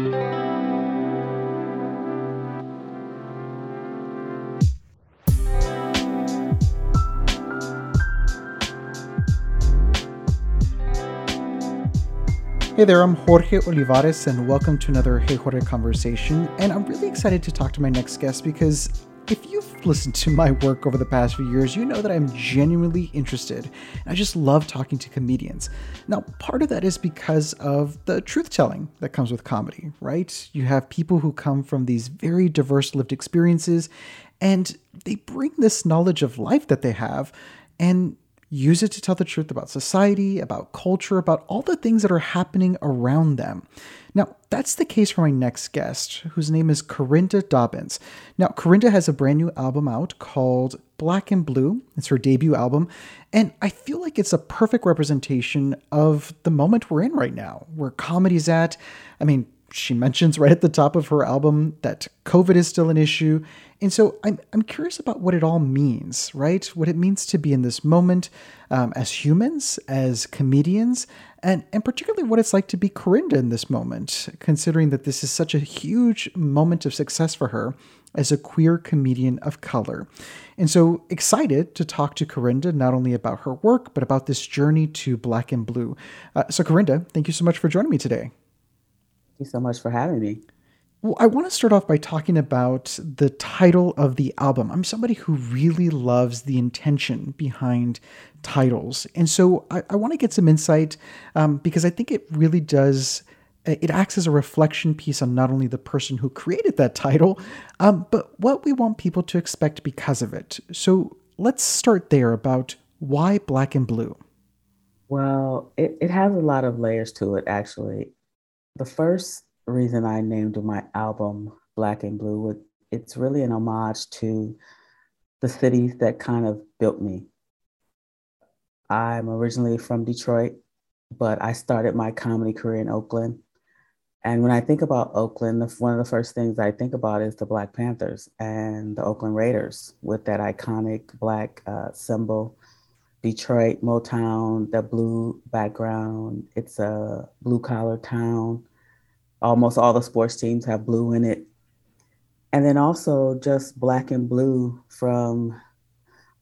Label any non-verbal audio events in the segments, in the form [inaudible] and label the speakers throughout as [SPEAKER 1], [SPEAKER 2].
[SPEAKER 1] Hey there, I'm Xorje Olivares, and welcome to another Hey Jorge conversation. And I'm really excited to talk to my next guest because you've listened to my work over the past few years, you know that I'm genuinely interested. I just love talking to comedians. Now, part of that is because of the truth telling that comes with comedy, right? You have people who come from these very diverse lived experiences, and they bring this knowledge of life that they have and use it to tell the truth about society, about culture, about all the things that are happening around them. Now, that's the case for my next guest, whose name is Karinda Dobbins. Now, Karinda has a brand new album out called Black and Blue. It's her debut album, and I feel like it's a perfect representation of the moment we're in right now, where comedy's at. I mean, she mentions right at the top of her album that COVID is still an issue. And so I'm, I'm curious about what it all means, right? What it means to be in this moment um, as humans, as comedians, and, and particularly what it's like to be Karinda in this moment, considering that this is such a huge moment of success for her as a queer comedian of color. And so excited to talk to Karinda not only about her work, but about this journey to black and blue. Uh, so, Karinda, thank you so much for joining me today
[SPEAKER 2] you so much for having me.
[SPEAKER 1] Well, I want to start off by talking about the title of the album. I'm somebody who really loves the intention behind titles. And so I, I want to get some insight um, because I think it really does. It acts as a reflection piece on not only the person who created that title, um, but what we want people to expect because of it. So let's start there about why black and blue.
[SPEAKER 2] Well, it, it has a lot of layers to it, actually. The first reason I named my album Black and Blue, it's really an homage to the cities that kind of built me. I'm originally from Detroit, but I started my comedy career in Oakland. And when I think about Oakland, one of the first things I think about is the Black Panthers and the Oakland Raiders with that iconic black uh, symbol Detroit, Motown, the blue background. It's a blue collar town. Almost all the sports teams have blue in it. And then also just black and blue from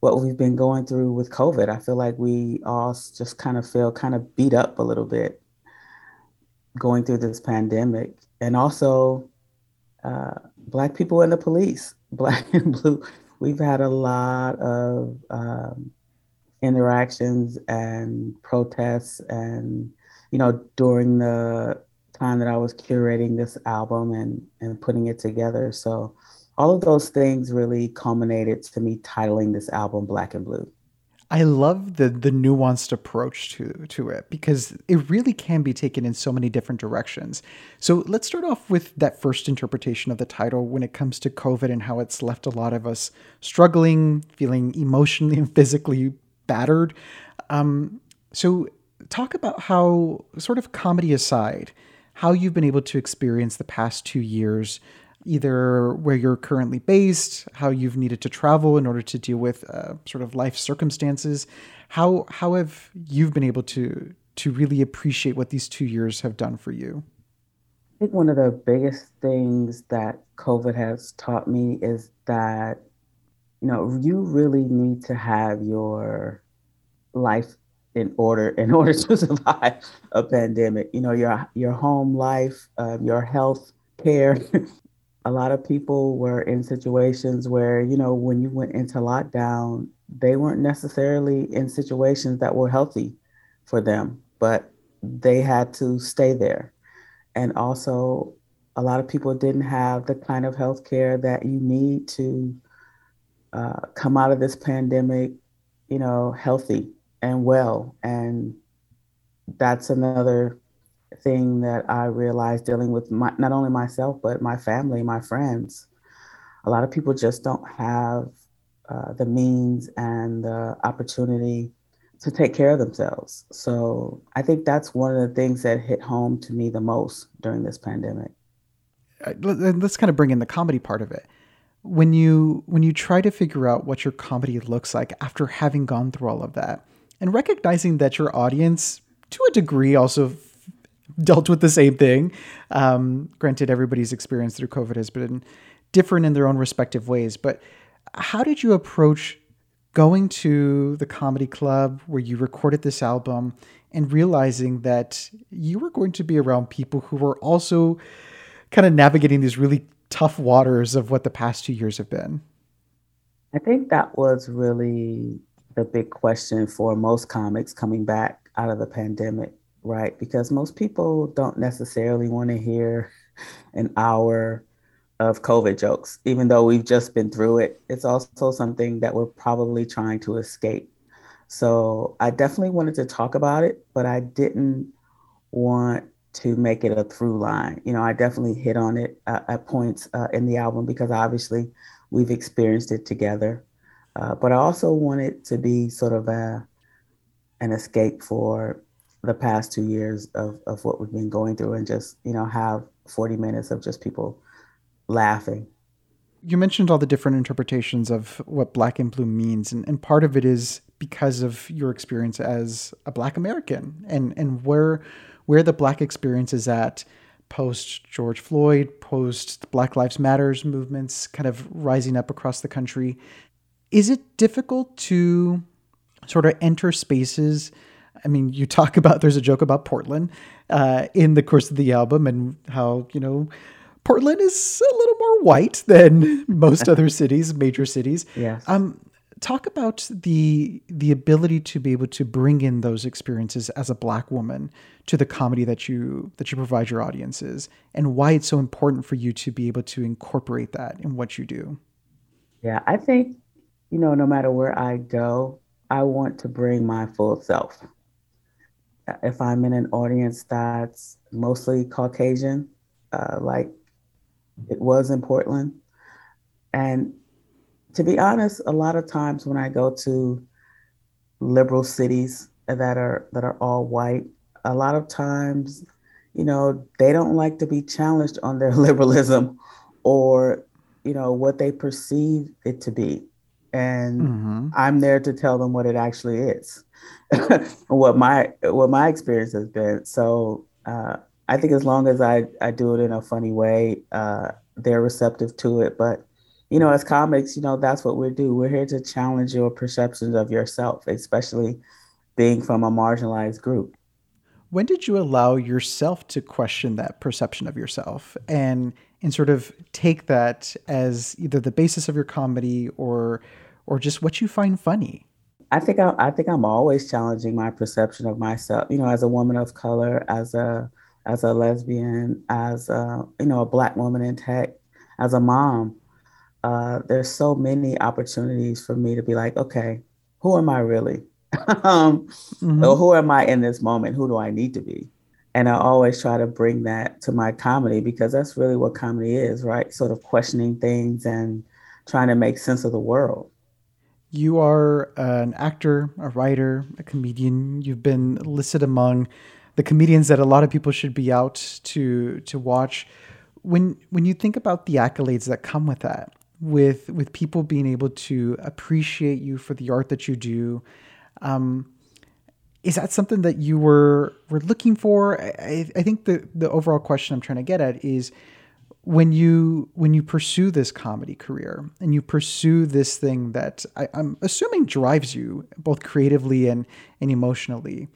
[SPEAKER 2] what we've been going through with COVID. I feel like we all just kind of feel kind of beat up a little bit going through this pandemic. And also, uh, Black people and the police, [laughs] Black and Blue. We've had a lot of um, interactions and protests and you know during the time that I was curating this album and and putting it together so all of those things really culminated to me titling this album Black and Blue.
[SPEAKER 1] I love the the nuanced approach to to it because it really can be taken in so many different directions. So let's start off with that first interpretation of the title when it comes to COVID and how it's left a lot of us struggling, feeling emotionally and [laughs] physically battered. Um, so, talk about how, sort of comedy aside, how you've been able to experience the past two years, either where you're currently based, how you've needed to travel in order to deal with uh, sort of life circumstances. How how have you been able to to really appreciate what these two years have done for you?
[SPEAKER 2] I think one of the biggest things that COVID has taught me is that you know, you really need to have your life in order [laughs] in order to survive a pandemic. You know, your your home life, uh, your health care. [laughs] a lot of people were in situations where, you know, when you went into lockdown, they weren't necessarily in situations that were healthy for them, but they had to stay there. And also, a lot of people didn't have the kind of health care that you need to uh, come out of this pandemic, you know, healthy and well. And that's another thing that I realized dealing with my, not only myself, but my family, my friends. A lot of people just don't have uh, the means and the opportunity to take care of themselves. So I think that's one of the things that hit home to me the most during this pandemic.
[SPEAKER 1] Uh, let's kind of bring in the comedy part of it when you when you try to figure out what your comedy looks like after having gone through all of that and recognizing that your audience to a degree also dealt with the same thing. Um, granted, everybody's experience through COVID has been different in their own respective ways. But how did you approach going to the comedy club where you recorded this album and realizing that you were going to be around people who were also kind of navigating these really tough waters of what the past two years have been?
[SPEAKER 2] I think that was really the big question for most comics coming back out of the pandemic, right? Because most people don't necessarily want to hear an hour of COVID jokes, even though we've just been through it. It's also something that we're probably trying to escape. So I definitely wanted to talk about it, but I didn't want to make it a through line. You know, I definitely hit on it uh, at points uh, in the album because obviously we've experienced it together. Uh, but I also want it to be sort of a, an escape for the past two years of, of what we've been going through and just, you know, have 40 minutes of just people laughing.
[SPEAKER 1] You mentioned all the different interpretations of what black and blue means, and, and part of it is because of your experience as a black American and, and where where the black experience is at post George Floyd, post Black Lives Matters movements kind of rising up across the country. Is it difficult to sort of enter spaces? I mean, you talk about there's a joke about Portland uh, in the course of the album and how, you know, Portland is a little more white than [laughs] most [laughs] other cities, major cities.
[SPEAKER 2] Yeah.
[SPEAKER 1] Um, talk about the the ability to be able to bring in those experiences as a black woman to the comedy that you that you provide your audiences and why it's so important for you to be able to incorporate that in what you do.
[SPEAKER 2] Yeah i think you know no matter where i go i want to bring my full self. If i'm in an audience that's mostly caucasian uh, like it was in portland and to be honest, a lot of times when I go to liberal cities that are that are all white, a lot of times, you know, they don't like to be challenged on their [laughs] liberalism or, you know, what they perceive it to be. And mm-hmm. I'm there to tell them what it actually is. [laughs] what my what my experience has been. So uh, I think as long as I, I do it in a funny way, uh, they're receptive to it. But you know, as comics, you know, that's what we do. We're here to challenge your perceptions of yourself, especially being from a marginalized group.
[SPEAKER 1] When did you allow yourself to question that perception of yourself and and sort of take that as either the basis of your comedy or or just what you find funny?
[SPEAKER 2] I think I, I think I'm always challenging my perception of myself. You know, as a woman of color, as a as a lesbian, as a you know a black woman in tech, as a mom uh, there's so many opportunities for me to be like, okay, who am I really? [laughs] um, mm-hmm. Or who am I in this moment? Who do I need to be? And I always try to bring that to my comedy because that's really what comedy is, right? Sort of questioning things and trying to make sense of the world.
[SPEAKER 1] You are an actor, a writer, a comedian. You've been listed among the comedians that a lot of people should be out to to watch. When when you think about the accolades that come with that, with with people being able to appreciate you for the art that you do. Um, is that something that you were were looking for? I, I think the the overall question I'm trying to get at is when you when you pursue this comedy career and you pursue this thing that I, I'm assuming drives you both creatively and and emotionally.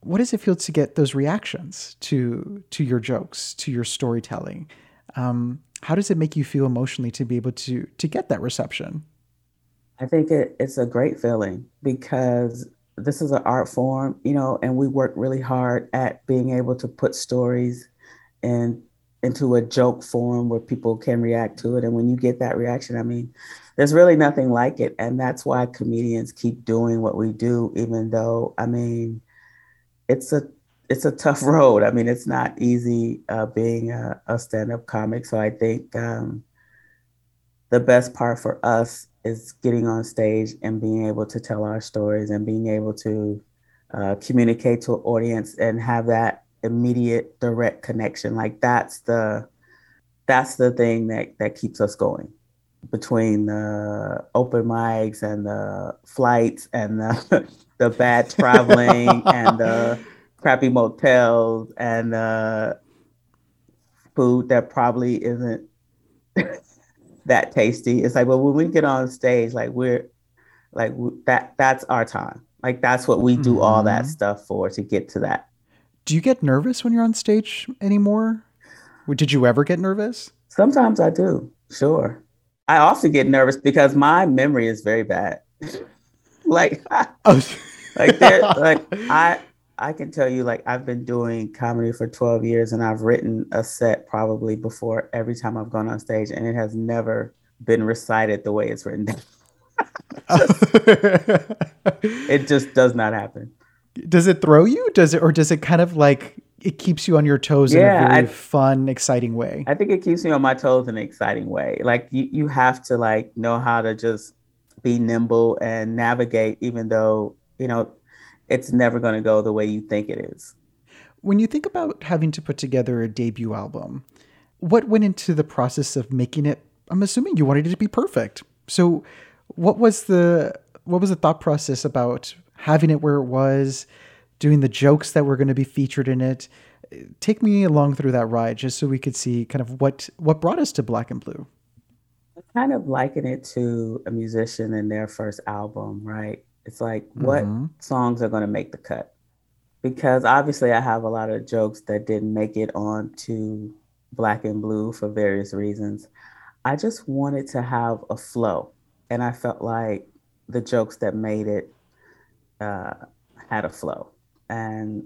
[SPEAKER 1] What does it feel to get those reactions to to your jokes, to your storytelling? Um, how does it make you feel emotionally to be able to to get that reception?
[SPEAKER 2] I think it, it's a great feeling because this is an art form, you know, and we work really hard at being able to put stories and into a joke form where people can react to it. And when you get that reaction, I mean, there's really nothing like it. And that's why comedians keep doing what we do, even though, I mean, it's a it's a tough [laughs] road. I mean, it's not easy uh, being a, a stand-up comic. So I think um, the best part for us is getting on stage and being able to tell our stories and being able to uh, communicate to an audience and have that immediate, direct connection. Like that's the that's the thing that that keeps us going between the open mics and the flights and the [laughs] the bad traveling and the [laughs] crappy motels and uh, food that probably isn't [laughs] that tasty. It's like, well, when we get on stage, like we're like that. That's our time. Like that's what we do mm-hmm. all that mm-hmm. stuff for to get to that.
[SPEAKER 1] Do you get nervous when you're on stage anymore? Did you ever get nervous?
[SPEAKER 2] Sometimes I do. Sure. I often get nervous because my memory is very bad. [laughs] like, [laughs] oh. like, like I I can tell you, like, I've been doing comedy for 12 years and I've written a set probably before every time I've gone on stage, and it has never been recited the way it's written down. [laughs] it just does not happen.
[SPEAKER 1] Does it throw you? Does it, or does it kind of like it keeps you on your toes yeah, in a very I, fun, exciting way?
[SPEAKER 2] I think it keeps me on my toes in an exciting way. Like you, you have to like know how to just be nimble and navigate, even though you know it's never going to go the way you think it is.
[SPEAKER 1] When you think about having to put together a debut album, what went into the process of making it? I'm assuming you wanted it to be perfect. So, what was the what was the thought process about having it where it was, doing the jokes that were going to be featured in it? Take me along through that ride, just so we could see kind of what what brought us to Black and Blue.
[SPEAKER 2] I kind of liken it to a musician in their first album, right? It's like, what mm-hmm. songs are going to make the cut? Because obviously, I have a lot of jokes that didn't make it on to Black and Blue for various reasons. I just wanted to have a flow. And I felt like the jokes that made it uh, had a flow. And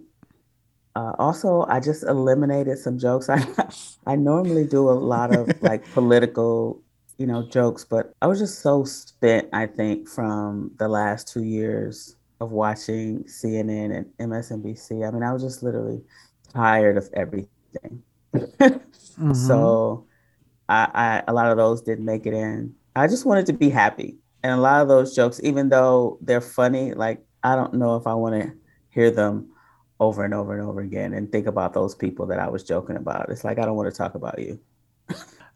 [SPEAKER 2] uh, also, I just eliminated some jokes. I [laughs] I normally do a lot of like political you know, jokes, but I was just so spent, I think, from the last two years of watching CNN and MSNBC. I mean, I was just literally tired of everything. [laughs] mm-hmm. So I, I a lot of those didn't make it in. I just wanted to be happy. And a lot of those jokes, even though they're funny, like I don't know if I want to hear them over and over and over again and think about those people that I was joking about. It's like I don't want to talk about you.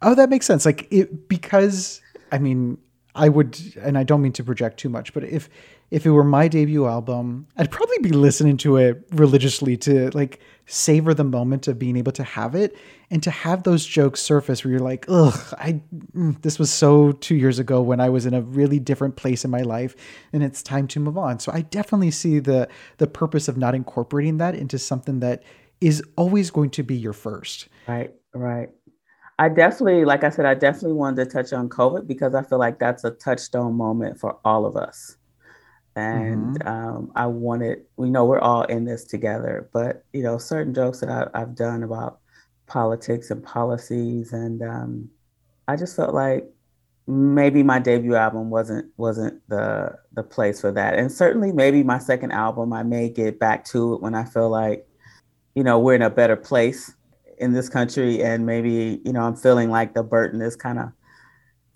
[SPEAKER 1] Oh, that makes sense. Like it because I mean, I would and I don't mean to project too much, but if if it were my debut album, I'd probably be listening to it religiously to like savor the moment of being able to have it and to have those jokes surface where you're like, ugh, I mm, this was so two years ago when I was in a really different place in my life and it's time to move on. So I definitely see the the purpose of not incorporating that into something that is always going to be your first.
[SPEAKER 2] Right, right. I definitely, like I said, I definitely wanted to touch on COVID because I feel like that's a touchstone moment for all of us. And mm-hmm. um, I wanted, we know we're all in this together, but you know, certain jokes that I, have done about politics and policies, and um, I just felt like maybe my debut album wasn't wasn't the the place for that. And certainly, maybe my second album, I may get back to it when I feel like, you know, we're in a better place in this country and maybe you know i'm feeling like the burden is kind of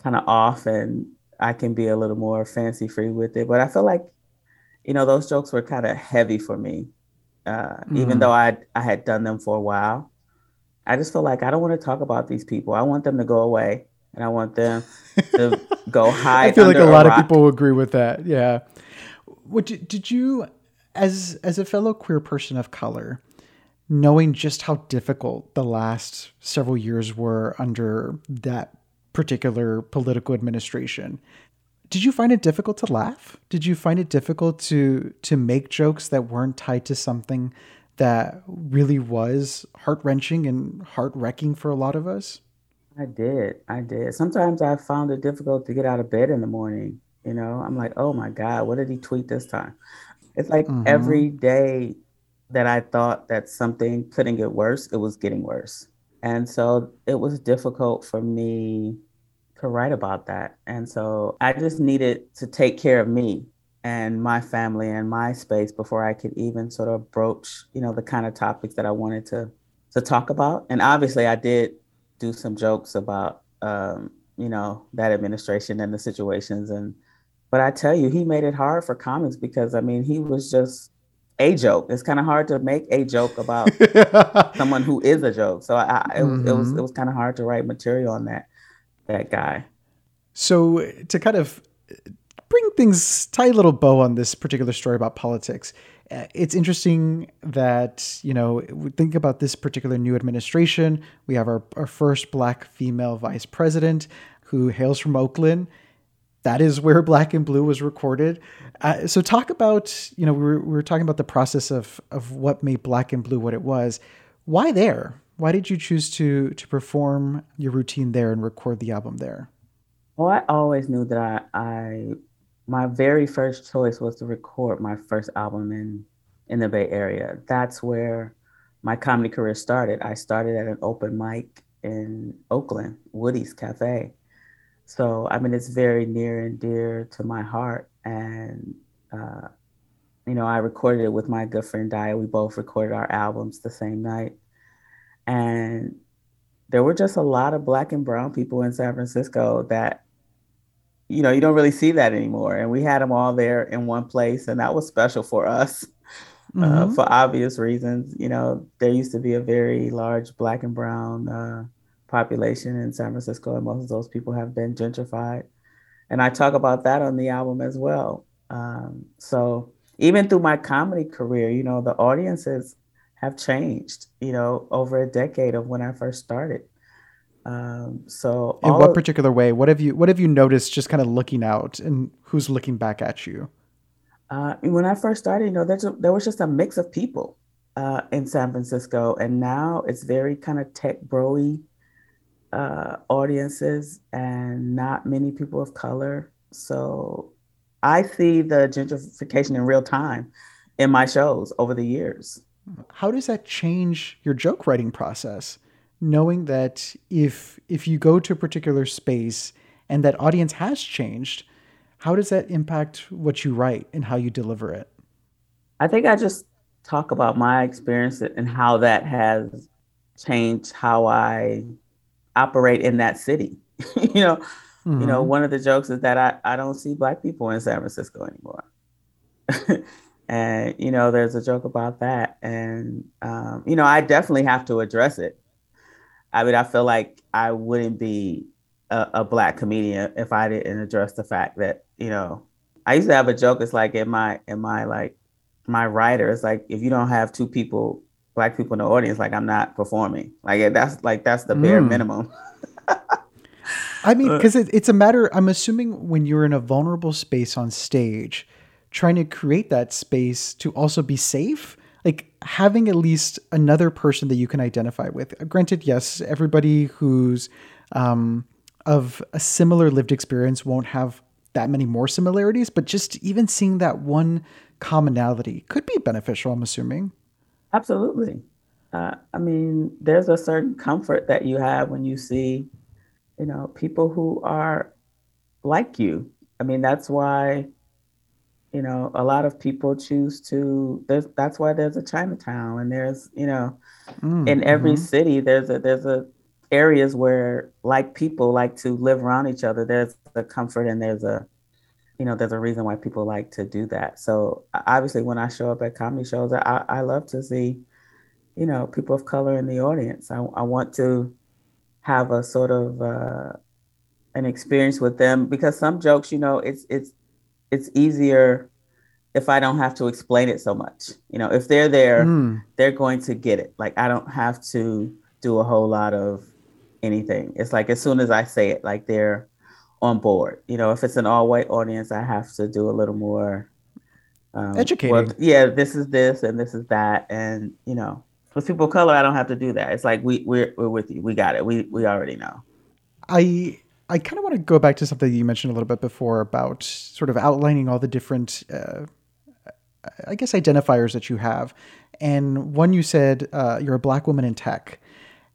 [SPEAKER 2] kind of off and i can be a little more fancy free with it. But i feel like you know those jokes were kind of heavy for me uh, mm. even though i i had done them for a while. I just feel like i don't want to talk about these people. I want them to go away and i want them to [laughs] go hide
[SPEAKER 1] i feel like a lot of people agree with that yeah. What did you as as a fellow queer person of color knowing just how difficult the last several years were under that particular political administration did you find it difficult to laugh? Did you find it difficult to to make jokes that weren't tied to something that really was heart-wrenching and heart-wrecking for a lot of us?
[SPEAKER 2] I did. I did. Sometimes i found it difficult to get out of bed in the morning you know? I'm like oh my god what did he tweet this time? It's like mm-hmm. every day that I thought that something couldn't get worse, it was getting worse. And so it was difficult for me to write about that. And so I just needed to take care of me and my family and my space before I could even sort of broach, you know, the kind of topics that I wanted to to talk about. And obviously I did do some jokes about um, you know, that administration and the situations and but I tell you, he made it hard for comics because I mean, he was just a joke. It's kind of hard to make a joke about [laughs] someone who is a joke. So I, it, mm-hmm. was, it was it was kind of hard to write material on that that guy.
[SPEAKER 1] So to kind of bring things tie a little bow on this particular story about politics, Uh, it's interesting that, you know, think about this particular new administration. We have our, our first black female vice president who hails from Oakland. That is where Black and Blue was recorded. Uh, so, talk about, you know, we were, we were talking about the process of, of what made Black and Blue what it was. Why there? Why did you choose to to perform your routine there and record the album there?
[SPEAKER 2] Well, I always knew that I, I my very first choice was to record my first album in in the Bay Area. That's where my comedy career started. I started at an open mic in Oakland, Woody's Cafe. So I mean, it's very near and dear to my heart. And uh, you know, I recorded it with my good friend Dia. We both recorded our albums the same night, and there were just a lot of black and brown people in San Francisco that you know, you don't really see that anymore. And we had them all there in one place, and that was special for us [laughs] uh, mm-hmm. uh, for obvious reasons. You know, there used to be a very large black and brown uh, population in San Francisco, and most of those people have been gentrified. And I talk about that on the album as well. Um, so even through my comedy career, you know, the audiences have changed, you know, over a decade of when I first started. Um, so
[SPEAKER 1] in what particular way? What have you what have you noticed just kind of looking out and who's looking back at you?
[SPEAKER 2] Uh, when I first started, you know, a, there was just a mix of people uh, in San Francisco, and now it's very kind of tech broy uh, audiences and not many people of color. So I see the gentrification in real time in my shows over the years.
[SPEAKER 1] How does that change your joke writing process? knowing that if if you go to a particular space and that audience has changed, how does that impact what you write and how you deliver it?
[SPEAKER 2] I think I just talk about my experience and how that has changed how I operate in that city. [laughs] you know, mm-hmm. you know, one of the jokes is that I, I don't see black people in San Francisco anymore. [laughs] and you know, there's a joke about that. And um, you know, I definitely have to address it I mean, I feel like I wouldn't be a, a, black comedian if I didn't address the fact that you know I used to have a joke. It's like in my in my like my writer. It's like if you don't have two people, black people in the audience, like I'm not performing. Like that's like that's the bare mm. minimum. [laughs]
[SPEAKER 1] I mean, because it, it's a matter. I'm assuming when you're in a vulnerable space on stage, trying to create that space to also be safe like having at least another person that you can identify with. Granted, yes, everybody who's um, of a similar lived experience won't have that many more similarities, but just even seeing that one commonality could be beneficial, I'm assuming.
[SPEAKER 2] Absolutely. Uh, I mean, there's a certain comfort that you have when you see, you know, people who are like you. I mean, that's why you know a lot of people choose to there's that's why there's a chinatown and there's you know mm, in every mm-hmm. city there's a there's a areas where like people like to live around each other there's a comfort and there's a you know there's a reason why people like to do that so obviously when i show up at comedy shows i, I love to see you know people of color in the audience i, I want to have a sort of uh, an experience with them because some jokes you know it's it's it's easier if I don't have to explain it so much. You know, if they're there, mm. they're going to get it. Like I don't have to do a whole lot of anything. It's like as soon as I say it, like they're on board. You know, if it's an all white audience, I have to do a little more
[SPEAKER 1] um, educating. Well,
[SPEAKER 2] yeah, this is this and this is that, and you know, with people of color, I don't have to do that. It's like we we're we're with you. We got it. We we already know.
[SPEAKER 1] I I kind of want to go back to something you mentioned a little bit before about sort of outlining all the different, uh, I guess, identifiers that you have. And one you said uh, you're a black woman in tech,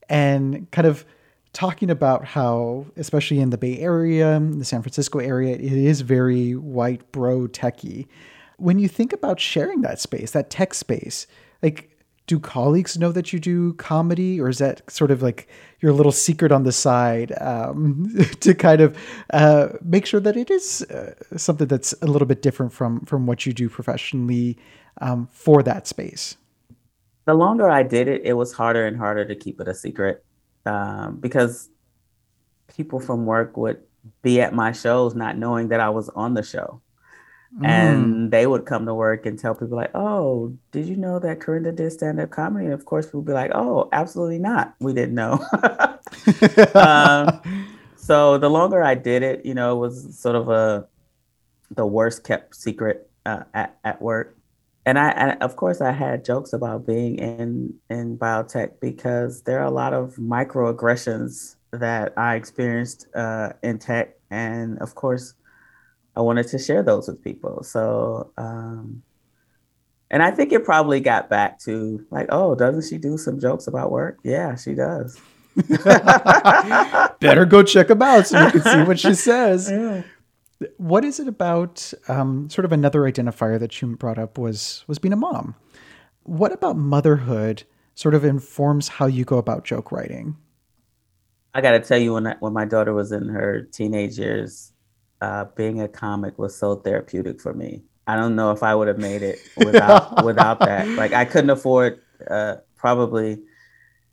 [SPEAKER 1] and kind of talking about how, especially in the Bay Area, the San Francisco area, it is very white bro techy. When you think about sharing that space, that tech space, like do colleagues know that you do comedy or is that sort of like your little secret on the side um, [laughs] to kind of uh, make sure that it is uh, something that's a little bit different from from what you do professionally um, for that space
[SPEAKER 2] the longer i did it it was harder and harder to keep it a secret um, because people from work would be at my shows not knowing that i was on the show Mm. And they would come to work and tell people like, "Oh, did you know that Karinda did stand-up comedy?" And of course, people would be like, "Oh, absolutely not. We didn't know." [laughs] um, so the longer I did it, you know, it was sort of a the worst kept secret uh, at at work. And I, and of course, I had jokes about being in in biotech because there are a lot of microaggressions that I experienced uh, in tech, and of course, I wanted to share those with people. So, um, and I think it probably got back to like, oh, doesn't she do some jokes about work? Yeah, she does. [laughs]
[SPEAKER 1] Better go check them out so you can see what she says. [laughs] Yeah. What is it about? Um, sort of another identifier that you brought up was was being a mom. What about motherhood sort of informs how you go about joke writing?
[SPEAKER 2] I got to tell you, when I, when my daughter was in her teenage years, uh, being a comic was so therapeutic for me. I don't know if I would have made it without [laughs] without that. Like I couldn't afford uh, probably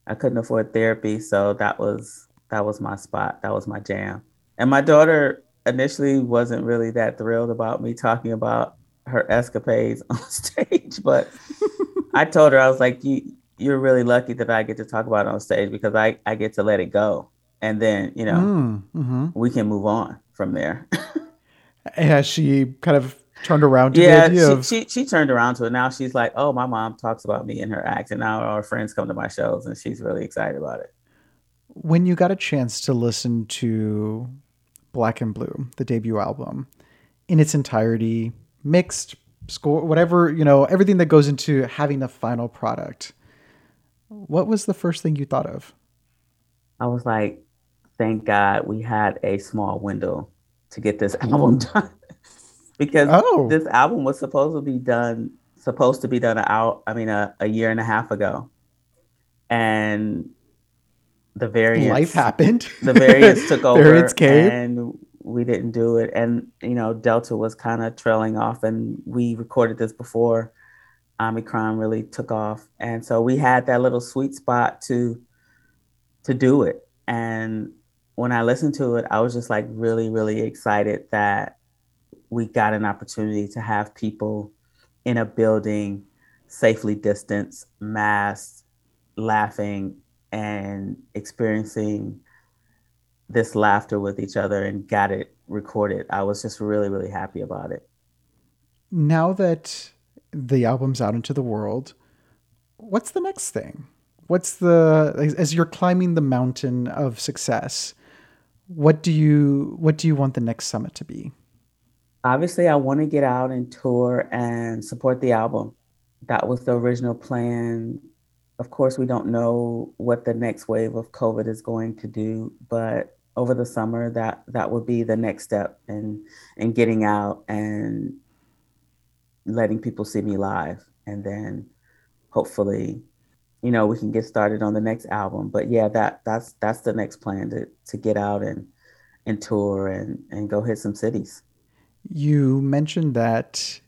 [SPEAKER 2] I couldn't afford therapy, so that was that was my spot. That was my jam. And my daughter initially wasn't really that thrilled about me talking about her escapades [laughs] on stage, but I [laughs] told her I was like, "You you're really lucky that I get to talk about it on stage because I I get to let it go, and then you know mm, mm-hmm. we can move on from there."
[SPEAKER 1] Has she kind of turned around
[SPEAKER 2] to yeah, she, of... she, she turned around to it. Now she's like, oh, my mom talks about me in her act, and now our friends come to my shows, and she's really excited about it.
[SPEAKER 1] When you got a chance to listen to Black and Blue, the debut album, in its entirety, mixed score, whatever you know, everything that goes into having the final product. What was the first thing you thought of?
[SPEAKER 2] I was like, thank God we had a small window to get this [laughs] album mm. done [laughs] because oh. this album was supposed to be done supposed to be done out I mean a, a year and a half ago. And the variants
[SPEAKER 1] life happened.
[SPEAKER 2] The variants took [laughs] over variants came. and we didn't do it. And you know, Delta was kind of trailing off and we recorded this before Omicron really took off. And so we had that little sweet spot to to do it. And when I listened to it, I was just like really, really excited that we got an opportunity to have people in a building safely distanced, masked, laughing, and experiencing this laughter with each other and got it recorded. I was just really, really happy about it.
[SPEAKER 1] Now that the album's out into the world, what's the next thing? What's the as you're climbing the mountain of success, what do you what do you want the next summit to be?
[SPEAKER 2] obviously I want to get out and tour and support the album. That was the original plan. Of course, we don't know what the next wave of COVID is going to do, but over the summer that that would be the next step in in getting out and letting people see me live. And then hopefully you know we can get started on the next album. But yeah that that's that's the next plan to to get out and and tour and and go hit some cities.
[SPEAKER 1] You mentioned that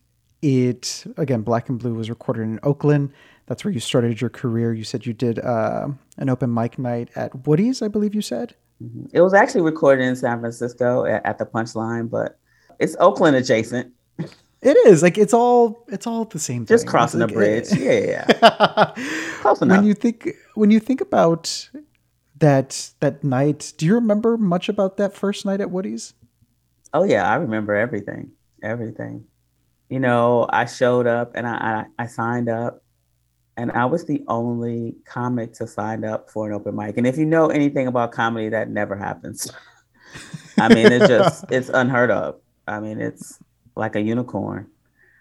[SPEAKER 1] it, again, Black and Blue was recorded in Oakland. That's where you started your career. You said you did uh, an open mic night at Woody's, I believe you said.
[SPEAKER 2] Mm-hmm. It was actually recorded in San Francisco at, at the Punchline, but it's Oakland adjacent.
[SPEAKER 1] It is like it's all it's all the same. Thing.
[SPEAKER 2] Just thing. crossing like, a bridge. It, yeah, yeah. [laughs]
[SPEAKER 1] Close enough. When you think when you think about that that night, do you remember much about that first night at Woody's?
[SPEAKER 2] Oh yeah, I remember everything. Everything. You know, I showed up and I, I, I signed up and I was the only comic to sign up for an open mic. And if you know anything about comedy, that never happens. I mean, it's just [laughs] it's unheard of. I mean, it's like a unicorn.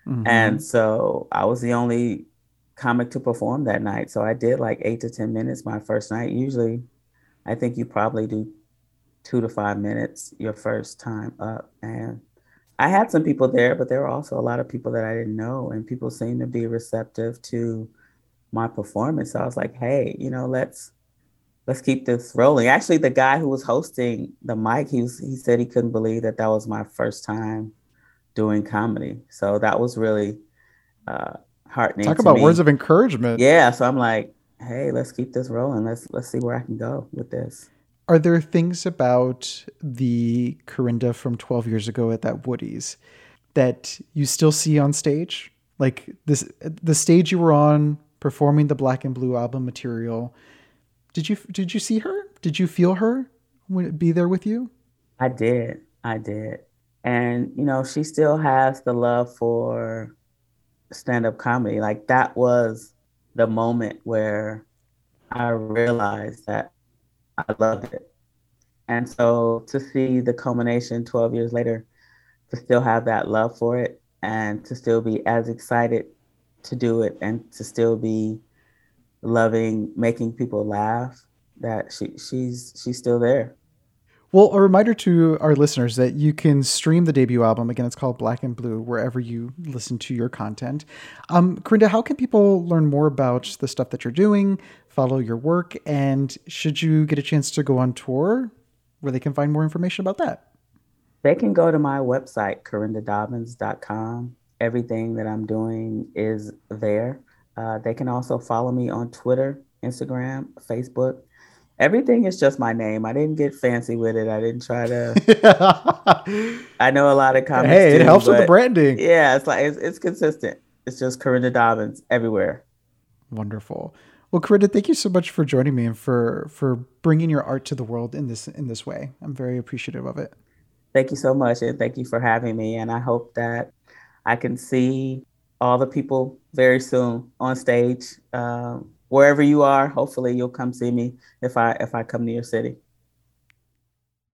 [SPEAKER 2] Mm-hmm. And so I was the only comic to perform that night. So I did like eight to 10 minutes my first night. Usually, I think you probably do two to five minutes your first time up. And I had some people there, but there were also a lot of people that I didn't know, and people seemed to be receptive to my performance. So I was like, hey, you know, let's let's keep this rolling. Actually, the guy who was hosting the mic, he was he said he couldn't believe that that was my first time doing comedy. So that was really uh, heartening.
[SPEAKER 1] Talk about me. words of encouragement.
[SPEAKER 2] Yeah. So I'm like, hey, let's keep this rolling. Let's let's see where I can go with this.
[SPEAKER 1] Are there things about the Karinda from 12 years ago at that Woody's that you still see on stage? Like this, the stage you were on performing the Black and Blue album material. Did you did you see her? Did you feel her Would it be there with you?
[SPEAKER 2] I did. I did. And you know, she still has the love for stand-up comedy. Like that was the moment where I realized that I loved it. And so to see the culmination 12 years later, to still have that love for it and to still be as excited to do it and to still be loving making people laugh that she she's she's still there
[SPEAKER 1] well, a reminder to our listeners that you can stream the debut album. Again, it's called Black and Blue, wherever you listen to your content. Um, Karinda, how can people learn more about the stuff that you're doing, follow your work, and should you get a chance to go on tour, where they can find more information about that?
[SPEAKER 2] They can go to my website, karindadobbins.com. Everything that I'm doing is there. Uh, they can also follow me on Twitter, Instagram, Facebook Everything is just my name. I didn't get fancy with it. I didn't try to. [laughs] I know a lot of comments.
[SPEAKER 1] Hey, it helps with the branding.
[SPEAKER 2] Yeah, it's like it's, it's consistent. It's just Karinda Dobbins everywhere.
[SPEAKER 1] Wonderful. Well, Karinda, thank you so much for joining me and for for bringing your art to the world in this in this way. I'm very appreciative of it.
[SPEAKER 2] Thank you so much, and thank you for having me. And I hope that I can see all the people very soon on stage. Um, wherever you are, hopefully you'll come see me if I if I come to your city.